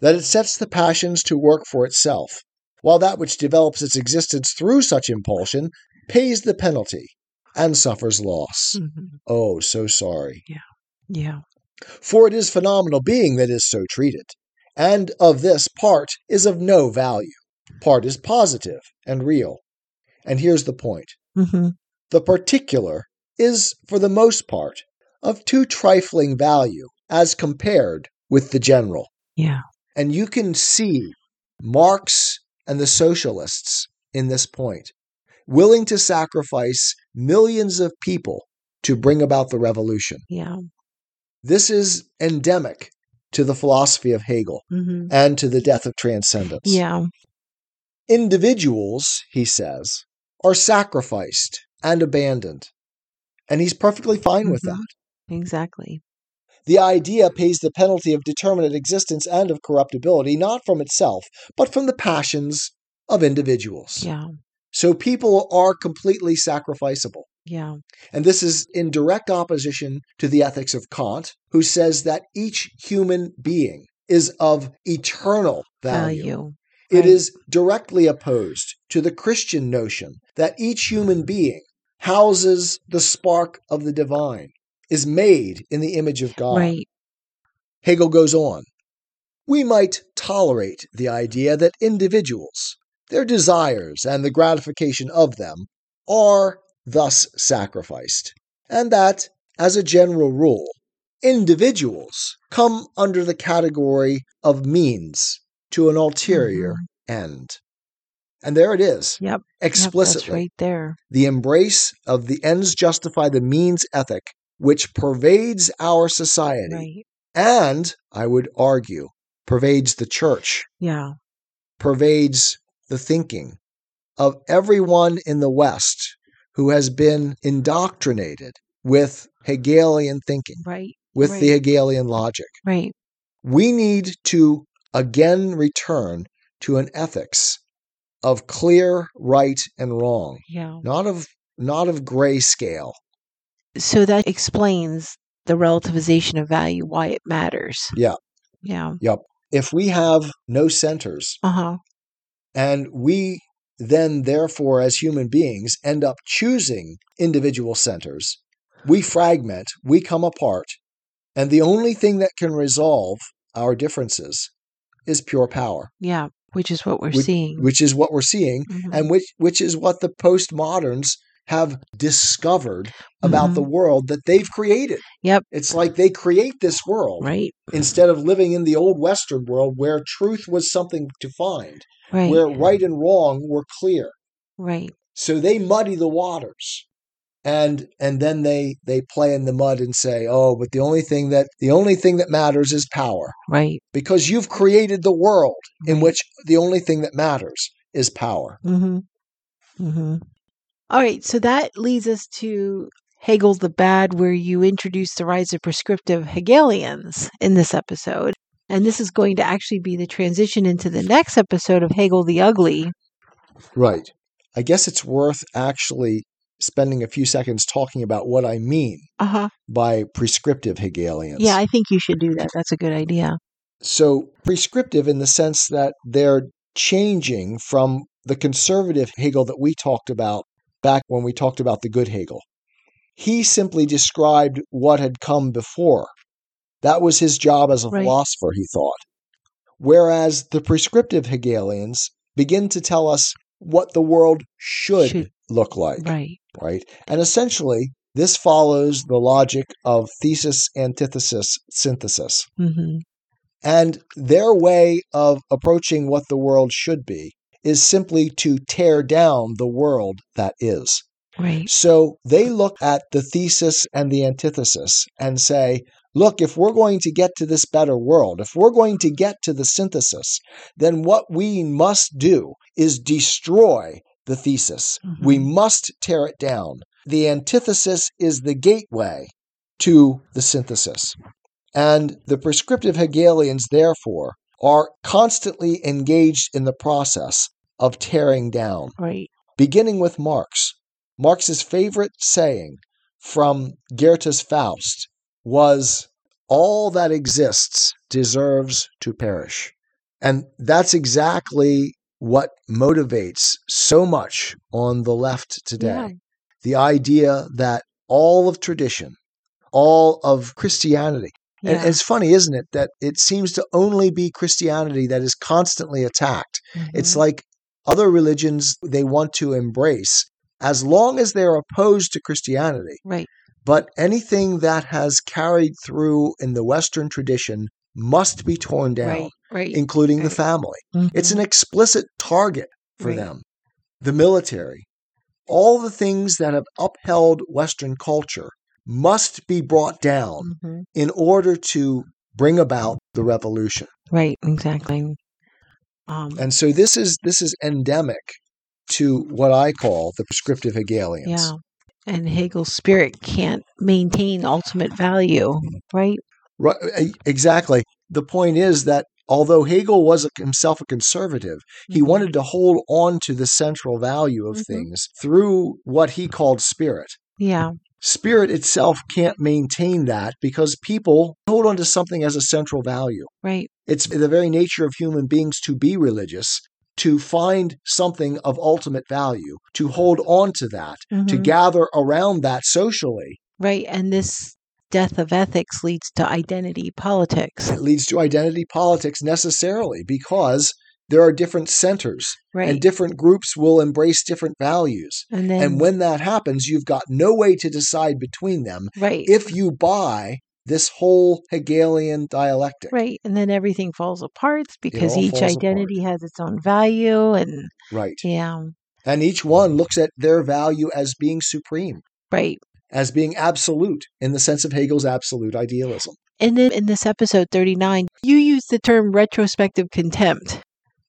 Speaker 1: that it sets the passions to work for itself, while that which develops its existence through such impulsion pays the penalty and suffers loss.
Speaker 2: Mhm.
Speaker 1: Oh, so sorry.
Speaker 2: Yeah. Yeah.
Speaker 1: For it is phenomenal being that is so treated, and of this part is of no value. Part is positive and real. And here's the point
Speaker 2: Mm-hmm.
Speaker 1: the particular is, for the most part, of too trifling value as compared with the general.
Speaker 2: Yeah.
Speaker 1: And you can see Marx and the socialists in this point, willing to sacrifice millions of people to bring about the revolution.
Speaker 2: Yeah.
Speaker 1: This is endemic to the philosophy of Hegel
Speaker 2: Mm-hmm.
Speaker 1: and to the death of transcendence.
Speaker 2: Yeah.
Speaker 1: Individuals, he says, are sacrificed and abandoned. And he's perfectly fine with
Speaker 2: Mhm.
Speaker 1: that.
Speaker 2: Exactly.
Speaker 1: The idea pays the penalty of determinate existence and of corruptibility, not from itself, but from the passions of individuals.
Speaker 2: Yeah.
Speaker 1: So people are completely sacrificable.
Speaker 2: Yeah.
Speaker 1: And this is in direct opposition to the ethics of Kant, who says that each human being is of eternal value.
Speaker 2: Value.
Speaker 1: It
Speaker 2: Right.
Speaker 1: is directly opposed to the Christian notion that each human being houses the spark of the divine, is made in the image of God.
Speaker 2: Right.
Speaker 1: Hegel goes on. We might tolerate the idea that individuals, their desires, and the gratification of them are thus sacrificed, and that, as a general rule, individuals come under the category of means to an ulterior end. And there it is,
Speaker 2: Mm-hmm. Yep.
Speaker 1: explicitly.
Speaker 2: Yep, that's right there.
Speaker 1: the embrace of the ends justify the means ethic, which pervades our society
Speaker 2: Right.
Speaker 1: and, I would argue, pervades the church,
Speaker 2: Yeah.
Speaker 1: pervades the thinking of everyone in the West who has been indoctrinated with Hegelian thinking,
Speaker 2: Right.
Speaker 1: with the. Hegelian logic.
Speaker 2: Right.
Speaker 1: We need to again return to an ethics of clear right and wrong,
Speaker 2: Yeah.
Speaker 1: not of not of grayscale.
Speaker 2: So that explains the relativization of value, why it matters.
Speaker 1: Yeah.
Speaker 2: Yeah. Yep.
Speaker 1: If we have no centers
Speaker 2: Uh huh.
Speaker 1: and we then therefore as human beings end up choosing individual centers, we fragment, we come apart, and the only thing that can resolve our differences is pure power,
Speaker 2: Yeah. Which is what we're
Speaker 1: Which-
Speaker 2: seeing.
Speaker 1: which is what we're seeing
Speaker 2: Mhm.
Speaker 1: and which which is what the postmoderns have discovered about
Speaker 2: Mhm.
Speaker 1: the world that they've created.
Speaker 2: Yep.
Speaker 1: It's like they create this world
Speaker 2: right.
Speaker 1: instead of living in the old western world where truth was something to find,
Speaker 2: Right.
Speaker 1: where right and wrong were clear.
Speaker 2: right.
Speaker 1: So they muddy the waters. And and then they they play in the mud and say, "Oh, but the only thing that the only thing that matters is power
Speaker 2: Right.
Speaker 1: because you've created the world in which the only thing that matters is power."
Speaker 2: Mm-hmm. Mm-hmm. All right. So that leads us to Hegel's The Bad, where you introduce the rise of prescriptive Hegelians in this episode. And this is going to actually be the transition into the next episode of Hegel the Ugly.
Speaker 1: Right. I guess it's worth actually spending a few seconds talking about what I mean
Speaker 2: Uh huh.
Speaker 1: by prescriptive Hegelians.
Speaker 2: Yeah, I think you should do that. That's a good idea.
Speaker 1: So, prescriptive in the sense that they're changing from the conservative Hegel that we talked about back when we talked about the good Hegel. He simply described what had come before. That was his job as a
Speaker 2: Right.
Speaker 1: philosopher, he thought. Whereas the prescriptive Hegelians begin to tell us what the world should,
Speaker 2: Should.
Speaker 1: look like
Speaker 2: Right.
Speaker 1: right? And essentially, this follows the logic of thesis, antithesis, synthesis.
Speaker 2: Mm-hmm.
Speaker 1: And their way of approaching what the world should be is simply to tear down the world that is.
Speaker 2: Right.
Speaker 1: So they look at the thesis and the antithesis and say, look, if we're going to get to this better world, if we're going to get to the synthesis, then what we must do is destroy the thesis. We
Speaker 2: Mhm.
Speaker 1: must tear it down. The antithesis is the gateway to the synthesis. And the prescriptive Hegelians, therefore, are constantly engaged in the process of tearing down
Speaker 2: Right.
Speaker 1: beginning with Marx. Marx's favorite saying from Goethe's Faust was, All that exists deserves to perish. And that's exactly what motivates so much on the left today.
Speaker 2: Yeah.
Speaker 1: The idea that all of tradition, all of Christianity, and it's funny, isn't it, that it seems to only be Christianity that is constantly attacked. It's
Speaker 2: Mhm.
Speaker 1: like other religions they want to embrace as long as they're opposed to Christianity.
Speaker 2: right.
Speaker 1: But anything that has carried through in the Western tradition must be torn down,
Speaker 2: Right. Right.
Speaker 1: including the family. It's
Speaker 2: Mhm.
Speaker 1: an explicit target for
Speaker 2: Right.
Speaker 1: them. The military, all the things that have upheld Western culture must be brought down
Speaker 2: Mhm.
Speaker 1: in order to bring about the revolution.
Speaker 2: Right. Exactly. Um,
Speaker 1: And so this is this is endemic to what I call the prescriptive Hegelians.
Speaker 2: yeah. And Hegel's spirit can't maintain ultimate value. Right.
Speaker 1: Right, e- exactly. The point is that although Hegel was a, himself a conservative, he
Speaker 2: Mhm.
Speaker 1: wanted to hold on to the central value of
Speaker 2: Mhm.
Speaker 1: things through what he called spirit.
Speaker 2: Yeah.
Speaker 1: Spirit itself can't maintain that because people hold on to something as a central value.
Speaker 2: Right.
Speaker 1: It's the very nature of human beings to be religious, to find something of ultimate value, to hold on to that, to
Speaker 2: Mhm.
Speaker 1: gather around that socially.
Speaker 2: Right. And this death of ethics leads to identity politics.
Speaker 1: It leads to identity politics necessarily because there are different centers
Speaker 2: Right.
Speaker 1: and different groups will embrace different values.
Speaker 2: And then
Speaker 1: And when that happens, you've got no way to decide between them
Speaker 2: right.
Speaker 1: if you buy this whole Hegelian dialectic.
Speaker 2: Right. And then everything falls apart because each
Speaker 1: falls apart.
Speaker 2: identity has its own value. And
Speaker 1: Right.
Speaker 2: yeah,
Speaker 1: And each one looks at their value as being supreme,
Speaker 2: right.
Speaker 1: as being absolute in the sense of Hegel's absolute idealism.
Speaker 2: And then in this episode 39, you use the term retrospective contempt.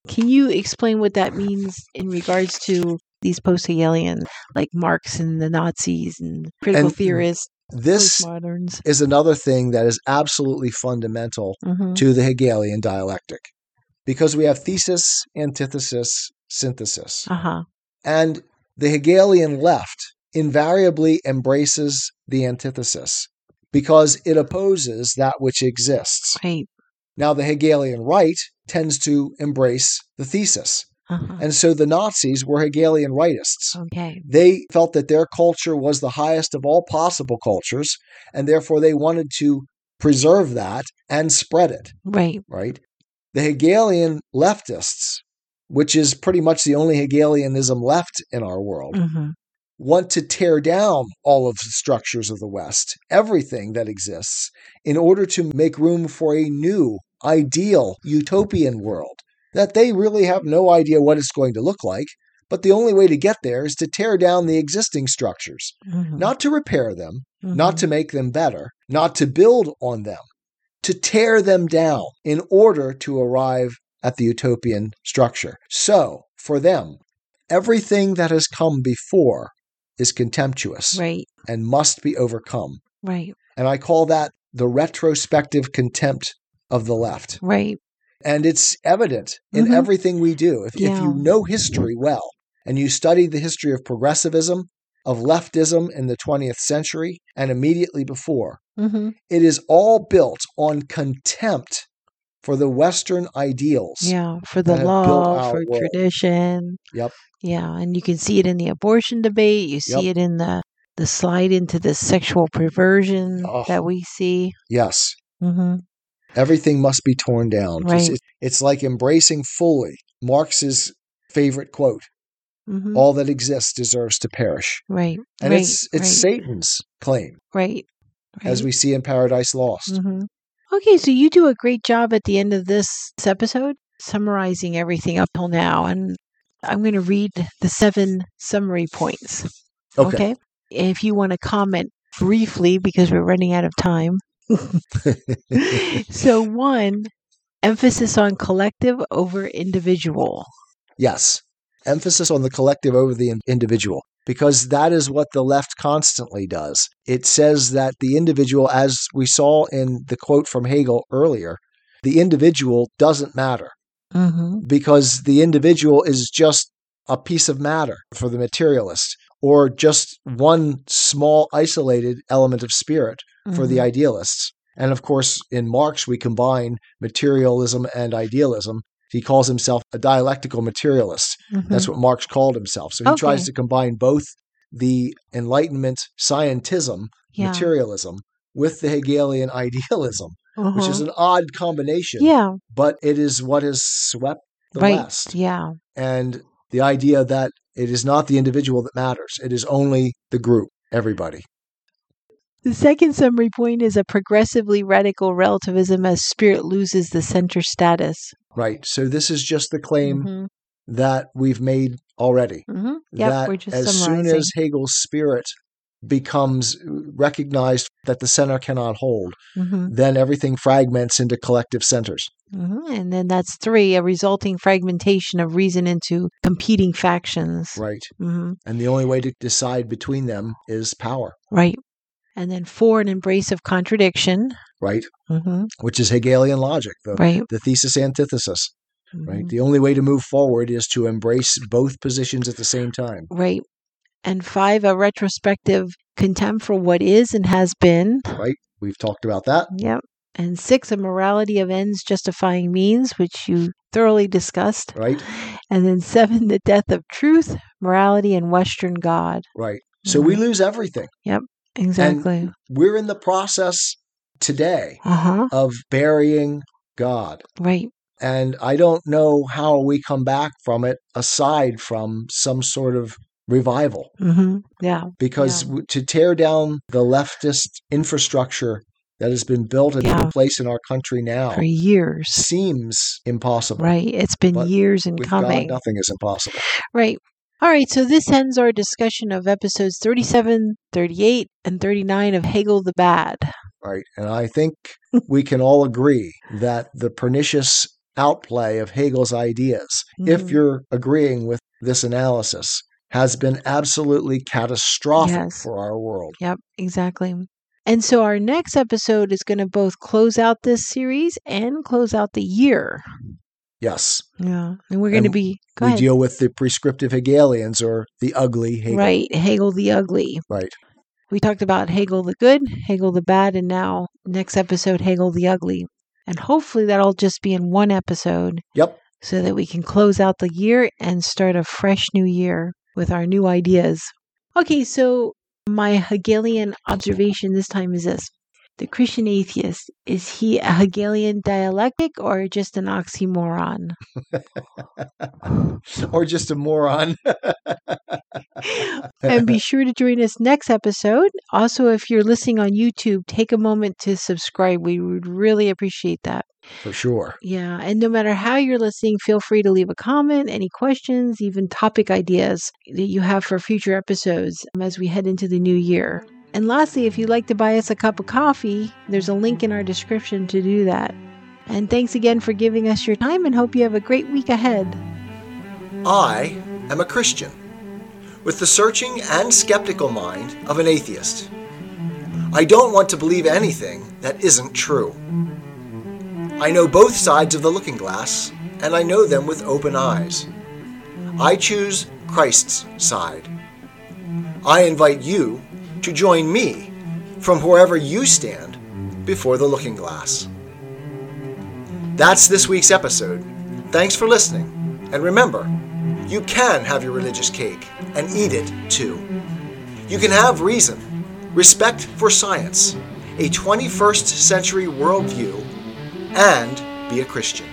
Speaker 2: Can you explain what that means in regards to these post Hegelian, like Marx and the Nazis and critical
Speaker 1: And
Speaker 2: theorists,
Speaker 1: This
Speaker 2: postmoderns?
Speaker 1: is another thing that is absolutely fundamental
Speaker 2: hmm
Speaker 1: to the Hegelian dialectic because we have thesis, antithesis, synthesis.
Speaker 2: Uh huh.
Speaker 1: And the Hegelian left invariably embraces the antithesis because it opposes that which exists.
Speaker 2: Right.
Speaker 1: Now, the Hegelian right tends to embrace the thesis.
Speaker 2: Uh-huh.
Speaker 1: And so the Nazis were Hegelian rightists.
Speaker 2: Okay.
Speaker 1: They felt that their culture was the highest of all possible cultures, and therefore they wanted to preserve that and spread it,
Speaker 2: Right.
Speaker 1: right? The Hegelian leftists, which is pretty much the only Hegelianism left in our world,
Speaker 2: hmm
Speaker 1: want to tear down all of the structures of the West, everything that exists, in order to make room for a new, ideal, utopian world that they really have no idea what it's going to look like. But the only way to get there is to tear down the existing structures,
Speaker 2: hmm
Speaker 1: not to repair them, not to make them better, not to build on them, to tear them down in order to arrive at the utopian structure. So, for them, everything that has come before is contemptuous
Speaker 2: Right.
Speaker 1: and must be overcome.
Speaker 2: Right.
Speaker 1: And I call that the retrospective contempt of the left.
Speaker 2: Right.
Speaker 1: And it's evident in
Speaker 2: Mhm.
Speaker 1: everything we do. If, if you know history well and you study the history of progressivism, of leftism in the 20th century and immediately before,
Speaker 2: hmm
Speaker 1: it is all built on contempt for the Western ideals.
Speaker 2: Yeah. For the
Speaker 1: that have built
Speaker 2: law, for
Speaker 1: world.
Speaker 2: tradition.
Speaker 1: Yep.
Speaker 2: Yeah. And you can see it in the abortion debate. You see
Speaker 1: Yep.
Speaker 2: it in the the slide into the sexual perversion
Speaker 1: Oh.
Speaker 2: that we see.
Speaker 1: Yes.
Speaker 2: hmm
Speaker 1: Everything must be torn down. It's-
Speaker 2: Right.
Speaker 1: It's, it's like embracing fully Marx's favorite quote
Speaker 2: hmm
Speaker 1: all that exists deserves to perish.
Speaker 2: Right.
Speaker 1: And
Speaker 2: right.
Speaker 1: it's it's
Speaker 2: right.
Speaker 1: Satan's claim,
Speaker 2: right.
Speaker 1: as we see in Paradise Lost.
Speaker 2: hmm Okay, so you do a great job at the end of this episode summarizing everything up till now, and I'm going to read the seven summary points.
Speaker 1: Okay.
Speaker 2: If you want to comment briefly, because we're running out of time. so, one, emphasis on collective over individual.
Speaker 1: Yes. Emphasis on the collective over the individual, because that is what the left constantly does. It says that the individual, as we saw in the quote from Hegel earlier, the individual doesn't matter
Speaker 2: Mm-hmm.
Speaker 1: because the individual is just a piece of matter for the materialist or just one small isolated element of spirit for the idealists. And of course, in Marx, we combine materialism and idealism. He calls himself a dialectical materialist. That's what Marx called himself. So he
Speaker 2: Okay.
Speaker 1: tries to combine both the Enlightenment scientism,
Speaker 2: yeah.
Speaker 1: materialism, with the Hegelian idealism, which is
Speaker 2: Uh-huh.
Speaker 1: an odd combination,
Speaker 2: yeah,
Speaker 1: but it is what has swept the
Speaker 2: right.
Speaker 1: West.
Speaker 2: Yeah,
Speaker 1: And the idea that it is not the individual that matters, it is only the group, everybody.
Speaker 2: The second summary point is a progressively radical relativism as spirit loses the center status.
Speaker 1: Right. So this is just the claim
Speaker 2: Mhm,
Speaker 1: that we've made already.
Speaker 2: mhm. Yep,
Speaker 1: that
Speaker 2: we're just
Speaker 1: as soon as Hegel's spirit becomes recognized that the center cannot hold,
Speaker 2: Mhm,
Speaker 1: then everything fragments into collective centers.
Speaker 2: mhm. And then that's three, a resulting fragmentation of reason into competing factions.
Speaker 1: Right.
Speaker 2: hmm
Speaker 1: And the only way to decide between them is power.
Speaker 2: Right. And then four, an embrace of contradiction.
Speaker 1: Right.
Speaker 2: hmm
Speaker 1: Which is Hegelian logic, the,
Speaker 2: Right.
Speaker 1: the thesis antithesis. Right.
Speaker 2: mhm,
Speaker 1: The only way to move forward is to embrace both positions at the same time.
Speaker 2: Right. And five, a retrospective contempt for what is and has been.
Speaker 1: Right. We've talked about that.
Speaker 2: Yep. And six, a morality of ends justifying means, which you thoroughly discussed.
Speaker 1: Right.
Speaker 2: And then seven, the death of truth, morality, and Western God.
Speaker 1: Right. So we lose everything.
Speaker 2: Exactly.
Speaker 1: We're in the process today
Speaker 2: Uh huh.
Speaker 1: of burying God.
Speaker 2: Right.
Speaker 1: And I don't know how we come back from it aside from some sort of revival.
Speaker 2: hmm Yeah.
Speaker 1: Because
Speaker 2: Yeah.
Speaker 1: to tear down the leftist infrastructure that has been built and
Speaker 2: Yeah.
Speaker 1: in place in our country now
Speaker 2: For years.
Speaker 1: seems impossible.
Speaker 2: Right. It's been years in coming.
Speaker 1: God, nothing is impossible.
Speaker 2: Right. All right. So this ends our discussion of episodes 37, 38, and 39 of Hegel the Bad.
Speaker 1: Right. And I think we can all agree that the pernicious outplay of Hegel's ideas, if
Speaker 2: Mhm.
Speaker 1: you're agreeing with this analysis, has been absolutely catastrophic
Speaker 2: Yes.
Speaker 1: for our world.
Speaker 2: Yep, exactly. And so our next episode is going to both close out this series and close out the year.
Speaker 1: Yes.
Speaker 2: Yeah. And we're going to be,
Speaker 1: we
Speaker 2: ahead.
Speaker 1: deal with the prescriptive Hegelians or the ugly Hegel.
Speaker 2: Right. Hegel the Ugly.
Speaker 1: Right.
Speaker 2: We talked about Hegel the Good, Hegel the Bad, and now next episode, Hegel the Ugly. And hopefully that'll just be in one episode
Speaker 1: Yep.
Speaker 2: so that we can close out the year and start a fresh new year with our new ideas. Okay, so my Hegelian observation this time is this. The Christian atheist, is he a Hegelian dialectic or just an oxymoron?
Speaker 1: or just a moron.
Speaker 2: and be sure to join us next episode. Also, if you're listening on YouTube, take a moment to subscribe. We would really appreciate that.
Speaker 1: For sure.
Speaker 2: Yeah, and no matter how you're listening, feel free to leave a comment, any questions, even topic ideas that you have for future episodes as we head into the new year. And lastly, if you'd like to buy us a cup of coffee, there's a link in our description to do that. And thanks again for giving us your time and hope you have a great week ahead.
Speaker 1: I am a Christian with the searching and skeptical mind of an atheist. I don't want to believe anything that isn't true. I know both sides of the looking glass, and I know them with open eyes. I choose Christ's side. I invite you to join me from wherever you stand before the looking glass. That's this week's episode. Thanks for listening, and remember, you can have your religious cake and eat it too. You can have reason, respect for science, a 21st century worldview, and be a Christian.